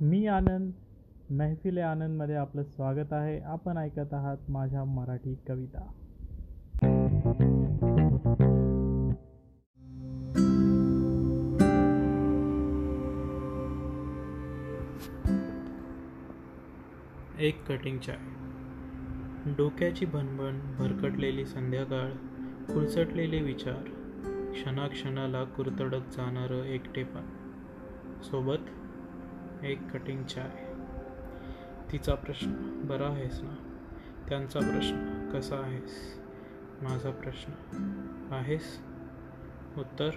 मी आनंद महफिले आनंदमध्ये आपलं स्वागत आहे. आपण ऐकत आहात माझ्या मराठी कविता. एक कटिंग चाय डोक्याची भनभन भरकटलेली संध्याकाळ खुळचटलेले विचार क्षणाक्षणाला कुरतडत जाणारं एकटेपण. सोबत एक कटिंग चाय तिचा प्रश्न बरा आहेस ना? त्यांचा प्रश्न कसा आहेस? माझा प्रश्न आहेस? उत्तर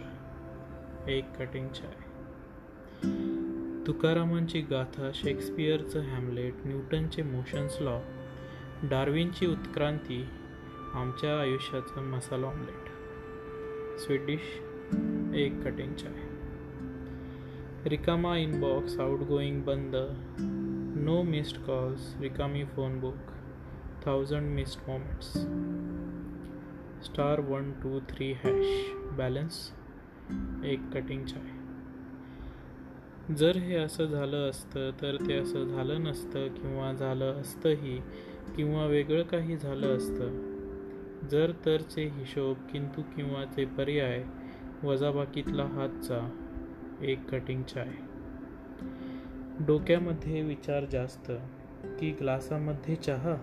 एक कटिंग चाय तुकारामांची गाथा शेक्सपियरचं हॅमलेट न्यूटनचे मोशन्स लॉ डार्विनची उत्क्रांती आमच्या आयुष्याचं मसाला ऑमलेट. स्वीट डिश एक कटिंग चाय रिकामा इनबॉक्स आउटगोईंग बंद. नो मिस्ड कॉल्स रिकामी phone book thousand missed moments star one two three hash balance एक कटिंग चाय जर हे असं झालं असतं तर ते असं झालं नसतं किंवा झालं असतंही किंवा वेगळं काही झालं असतं. जर तरचे हिशोब किंतु किंवाचे पर्याय वजाबाकीतला हातचा एक कटिंग चाय डोक्यामध्ये विचार जास्त की ग्लासामध्ये चहा?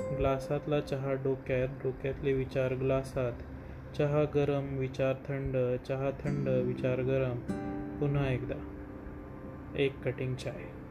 ग्लासातला चहा डोक्यात डोक्यातले विचार ग्लासात. चहा गरम विचार थंड चहा थंड विचार गरम. पुन्हा एकदा. एक कटिंग चाय